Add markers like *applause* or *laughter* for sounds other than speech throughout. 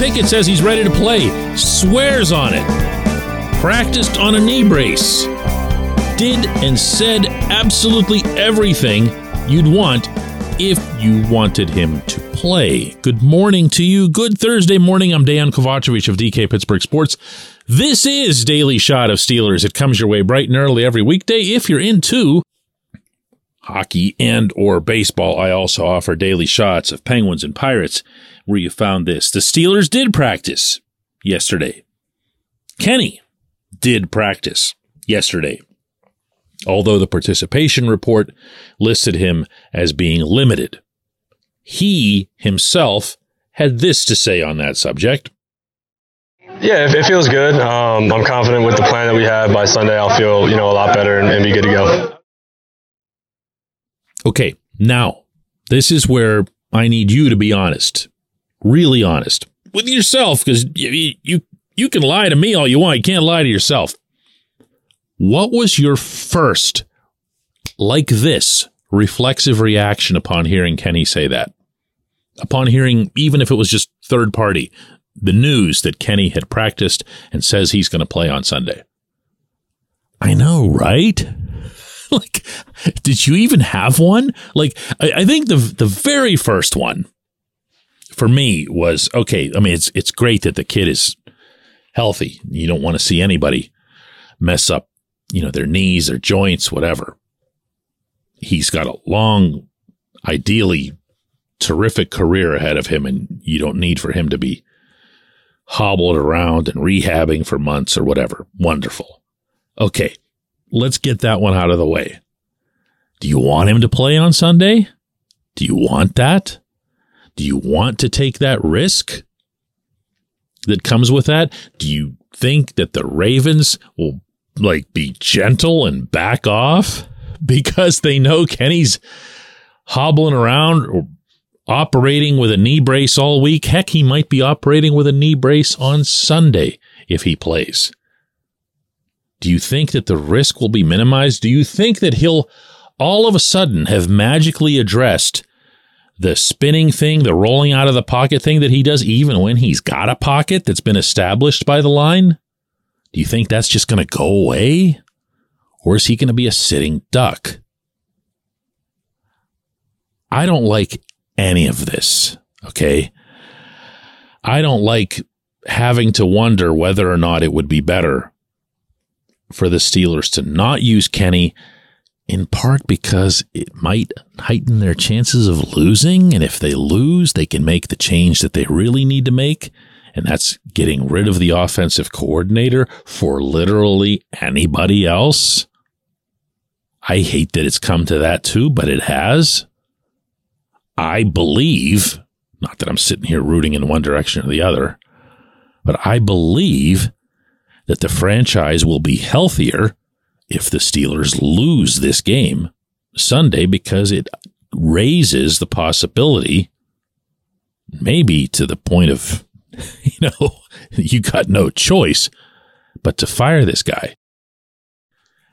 Pickett says he's ready to play, swears on it. Practiced on a knee brace. Did and said absolutely everything you'd want if you wanted him to play. Good morning to you. Good Thursday morning. I'm Dejan Kovacevic of DK Pittsburgh Sports. This is Daily Shot of Steelers. It comes your way bright and early every weekday if you're into hockey and or baseball. I also offer daily shots of Penguins and Pirates where you found this. The Steelers did practice yesterday. Kenny did practice yesterday. Although the participation report listed him as being limited. He himself had this to say on that subject. Yeah, it, it feels good. Um, I'm confident with the plan that we have. By Sunday, I'll feel you know a lot better and, and be good to go. Okay, now this is where I need you to be honest, really honest with yourself, because you, you you can lie to me all you want. You can't lie to yourself. What was your first, like this, reflexive reaction upon hearing Kenny say that? Upon hearing, even if it was just third party, the news that Kenny had practiced and says he's going to play on Sunday. I know, right? *laughs* like, did you even have one? Like, I, I, think the the very first one for me was okay. I mean, it's it's great that the kid is healthy. You don't want to see anybody mess up, you know, their knees, their joints, whatever. He's got a long, ideally terrific career ahead of him, and you don't need for him to be hobbled around and rehabbing for months or whatever. Wonderful. Okay let's get that one out of the way. Do you want him to play on Sunday? Do you want that? Do you want to take that risk that comes with that? Do you think that the Ravens will like be gentle and back off *laughs* because they know Kenny's hobbling around or operating with a knee brace all week? Heck, he might be operating with a knee brace on Sunday if he plays. Do you think that the risk will be minimized? Do you think that he'll all of a sudden have magically addressed the spinning thing, the rolling out of the pocket thing that he does even when he's got a pocket that's been established by the line? Do you think that's just going to go away? Or is he going to be a sitting duck? I don't like any of this. Okay. I don't like having to wonder whether or not it would be better for the Steelers to not use Kenny in part because it might heighten their chances of losing. And if they lose, they can make the change that they really need to make. And that's getting rid of the offensive coordinator for literally anybody else. I hate that it's come to that too, but it has. I believe, not that I'm sitting here rooting in one direction or the other, but I believe that the franchise will be healthier if the Steelers lose this game Sunday because it raises the possibility, maybe to the point of, *laughs* you know, *laughs* you got no choice but to fire this guy.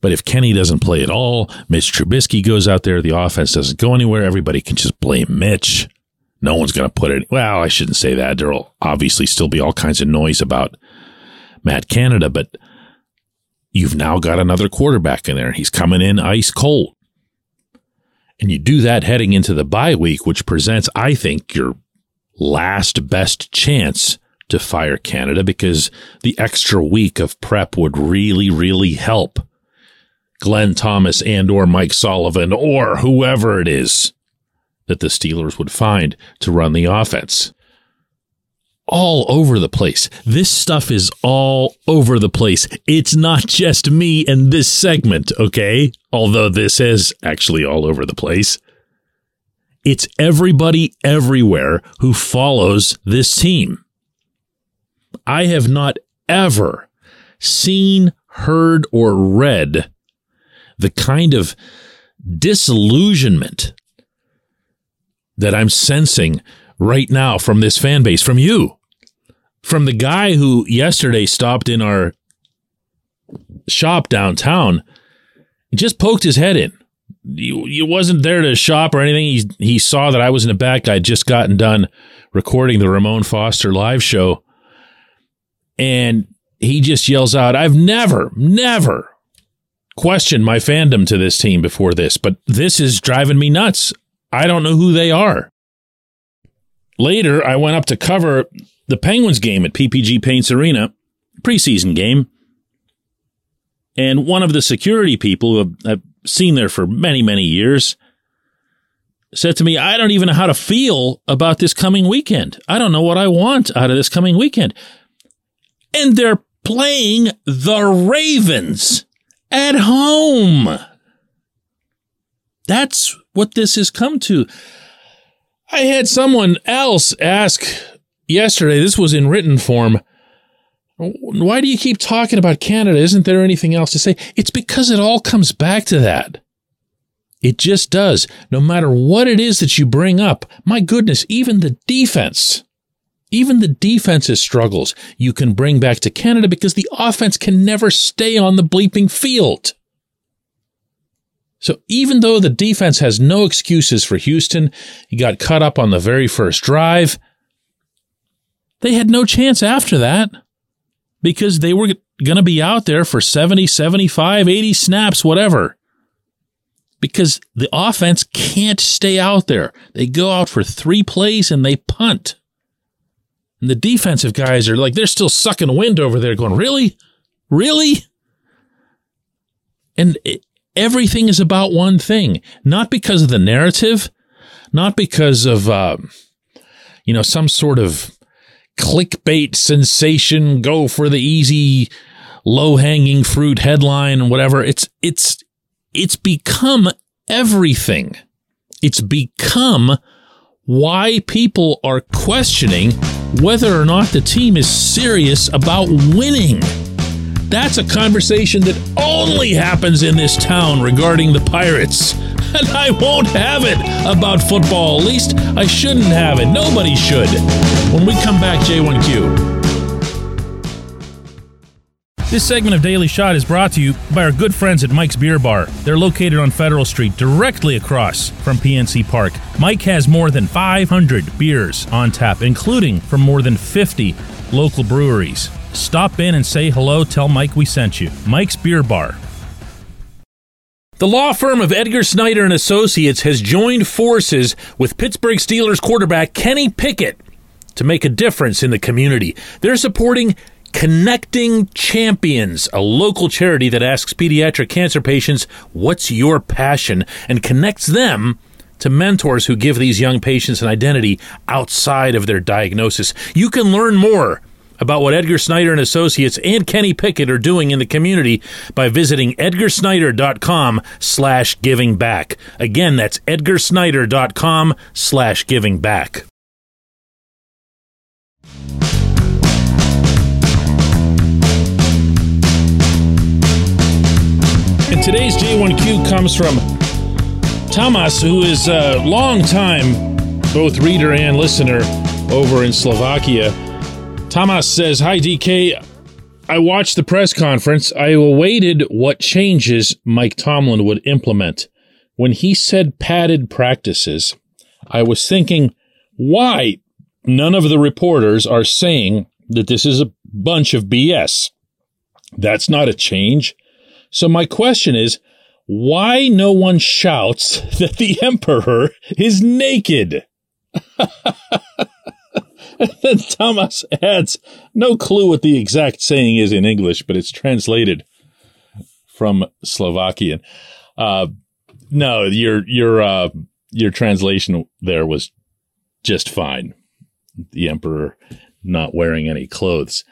But if Kenny doesn't play at all, Mitch Trubisky goes out there, the offense doesn't go anywhere, everybody can just blame Mitch. No one's going to put it. Well, I shouldn't say that. There'll obviously still be all kinds of noise about Matt Canada, but you've now got another quarterback in there. He's coming in ice cold. And you do that heading into the bye week, which presents, I think, your last best chance to fire Canada because the extra week of prep would really, really help Glenn Thomas and or Mike Sullivan or whoever it is that the Steelers would find to run the offense all over the place. This stuff is all over the place. It's not just me and this segment, okay? Although this is actually all over the place. It's everybody everywhere who follows this team. I have not ever seen, heard, or read the kind of disillusionment that I'm sensing right now from this fan base, from you from the guy who yesterday stopped in our shop downtown, just poked his head in he, he wasn't there to shop or anything. He he saw that I was in the back. I'd just gotten done recording the Ramon Foster live show, and he just yells out, "I've never, never questioned my fandom to this team before this, but this is driving me nuts. I don't know who they are." Later, I went up to cover the Penguins game at PPG Paints Arena, preseason game. And one of the security people who I've seen there for many, many years said to me, I don't even know how to feel about this coming weekend. I don't know what I want out of this coming weekend. And they're playing the Ravens at home. That's what this has come to. I had someone else ask yesterday, this was in written form. Why do you keep talking about Canada? Isn't there anything else to say? It's because it all comes back to that. It just does. No matter what it is that you bring up, my goodness, even the defense, even the defense's struggles, you can bring back to Canada because the offense can never stay on the bleeping field. So even though the defense has no excuses for Houston, he got cut up on the very first drive. They had no chance after that because they were going to be out there for 70, 75, 80 snaps, whatever. Because the offense can't stay out there. They go out for three plays and they punt. And the defensive guys are like, they're still sucking wind over there going, really? Really? And it, everything is about one thing, not because of the narrative, not because of, uh, you know, some sort of clickbait sensation, go for the easy, low hanging fruit headline whatever. It's, it's, it's become everything. It's become why people are questioning whether or not the team is serious about winning. That's a conversation that only happens in this town regarding the Pirates. And I won't have it about football. At least I shouldn't have it. Nobody should. When we come back, J1Q. This segment of Daily Shot is brought to you by our good friends at Mike's Beer Bar. They're located on Federal Street, directly across from PNC Park. Mike has more than 500 beers on tap, including from more than 50 local breweries. Stop in and say hello. Tell Mike we sent you. Mike's Beer Bar. The law firm of Edgar Snyder and Associates has joined forces with Pittsburgh Steelers quarterback Kenny Pickett to make a difference in the community. They're supporting Connecting Champions, a local charity that asks pediatric cancer patients, What's your passion? and connects them to mentors who give these young patients an identity outside of their diagnosis. You can learn more about what Edgar Snyder and Associates and Kenny Pickett are doing in the community by visiting edgarsnyder.com slash giving back. Again, that's edgarsnyder.com slash giving back. And today's J1Q comes from Thomas, who is a long time both reader and listener over in Slovakia. Thomas says, Hi, DK. I watched the press conference. I awaited what changes Mike Tomlin would implement. When he said padded practices, I was thinking, why none of the reporters are saying that this is a bunch of BS? That's not a change. So my question is, why no one shouts *laughs* that the emperor is naked? *laughs* then *laughs* Thomas adds, no clue what the exact saying is in English, but it's translated from Slovakian. Uh, no, your your uh, your translation there was just fine. The emperor not wearing any clothes.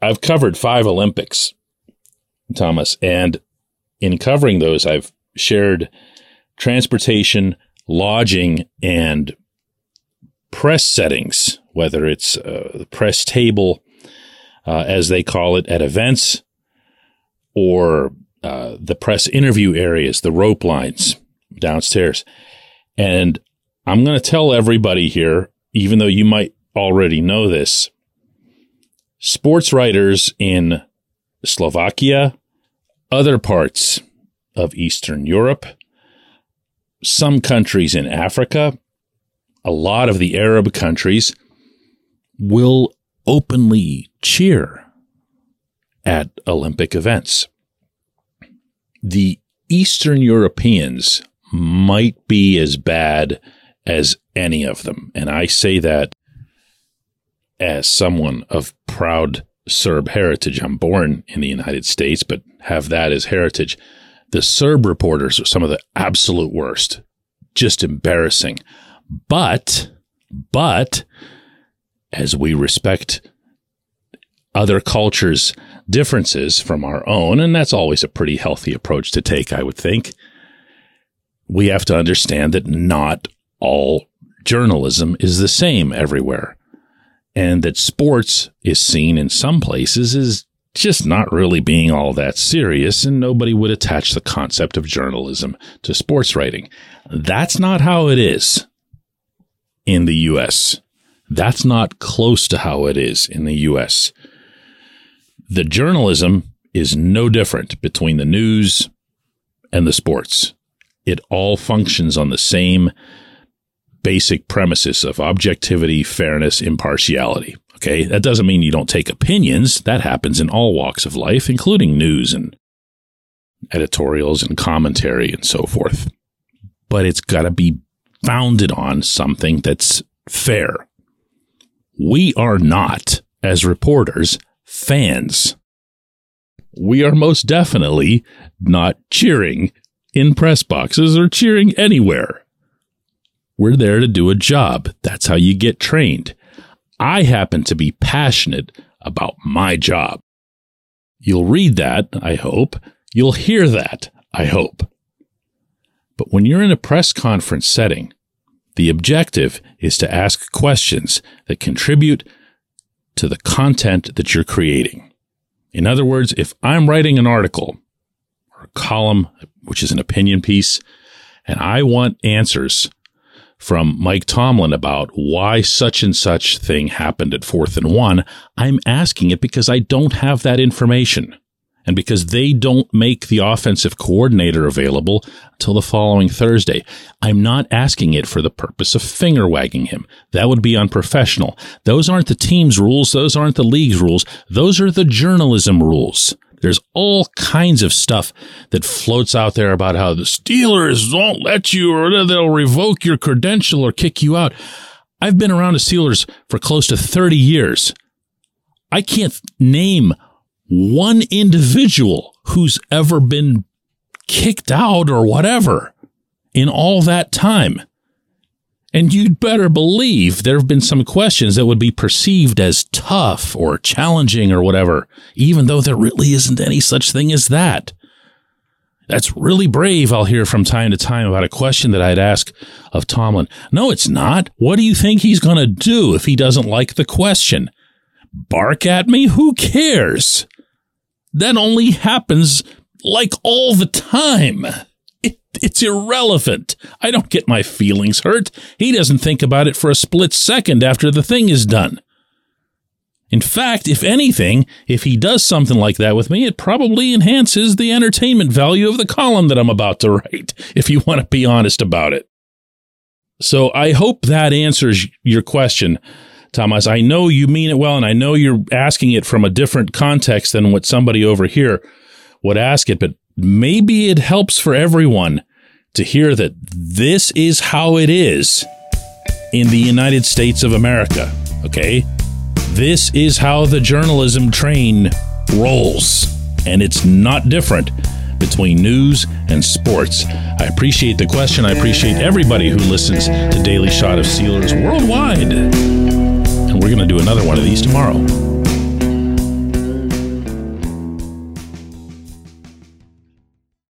I've covered five Olympics, Thomas, and in covering those, I've shared transportation, lodging, and press settings, whether it's uh, the press table, uh, as they call it at events, or uh, the press interview areas, the rope lines downstairs. And I'm going to tell everybody here, even though you might already know this, sports writers in Slovakia, other parts of Eastern Europe, some countries in Africa, a lot of the Arab countries will openly cheer at Olympic events. The Eastern Europeans might be as bad as any of them. And I say that as someone of proud Serb heritage. I'm born in the United States, but have that as heritage. The Serb reporters are some of the absolute worst. Just embarrassing. But, but, as we respect other cultures' differences from our own, and that's always a pretty healthy approach to take, I would think, we have to understand that not all journalism is the same everywhere. And that sports is seen in some places as just not really being all that serious, and nobody would attach the concept of journalism to sports writing. That's not how it is in the US. That's not close to how it is in the US. The journalism is no different between the news and the sports. It all functions on the same basic premises of objectivity, fairness, impartiality. Okay. That doesn't mean you don't take opinions. That happens in all walks of life, including news and editorials and commentary and so forth. But it's got to be founded on something that's fair. We are not, as reporters, fans. We are most definitely not cheering in press boxes or cheering anywhere. We're there to do a job. That's how you get trained. I happen to be passionate about my job. You'll read that, I hope. You'll hear that, I hope. But when you're in a press conference setting, the objective is to ask questions that contribute to the content that you're creating. In other words, if I'm writing an article or a column, which is an opinion piece, and I want answers from Mike Tomlin about why such and such thing happened at fourth and one, I'm asking it because I don't have that information and because they don't make the offensive coordinator available until the following Thursday. I'm not asking it for the purpose of finger wagging him. That would be unprofessional. Those aren't the team's rules. Those aren't the league's rules. Those are the journalism rules. There's all kinds of stuff that floats out there about how the Steelers won't let you or they'll revoke your credential or kick you out. I've been around the Steelers for close to 30 years. I can't name one individual who's ever been kicked out or whatever in all that time. And you'd better believe there have been some questions that would be perceived as tough or challenging or whatever, even though there really isn't any such thing as that. That's really brave, I'll hear from time to time about a question that I'd ask of Tomlin. No, it's not. What do you think he's going to do if he doesn't like the question? Bark at me? Who cares? That only happens like all the time. It, it's irrelevant. I don't get my feelings hurt. He doesn't think about it for a split second after the thing is done. In fact, if anything, if he does something like that with me, it probably enhances the entertainment value of the column that I'm about to write, if you want to be honest about it. So I hope that answers your question, Thomas. I know you mean it well, and I know you're asking it from a different context than what somebody over here would ask it, but maybe it helps for everyone to hear that this is how it is in the United States of America. Okay? This is how the journalism train rolls, and it's not different between news and sports. I appreciate the question. I appreciate everybody who listens to Daily Shot of Steelers worldwide. We're going to do another one of these tomorrow.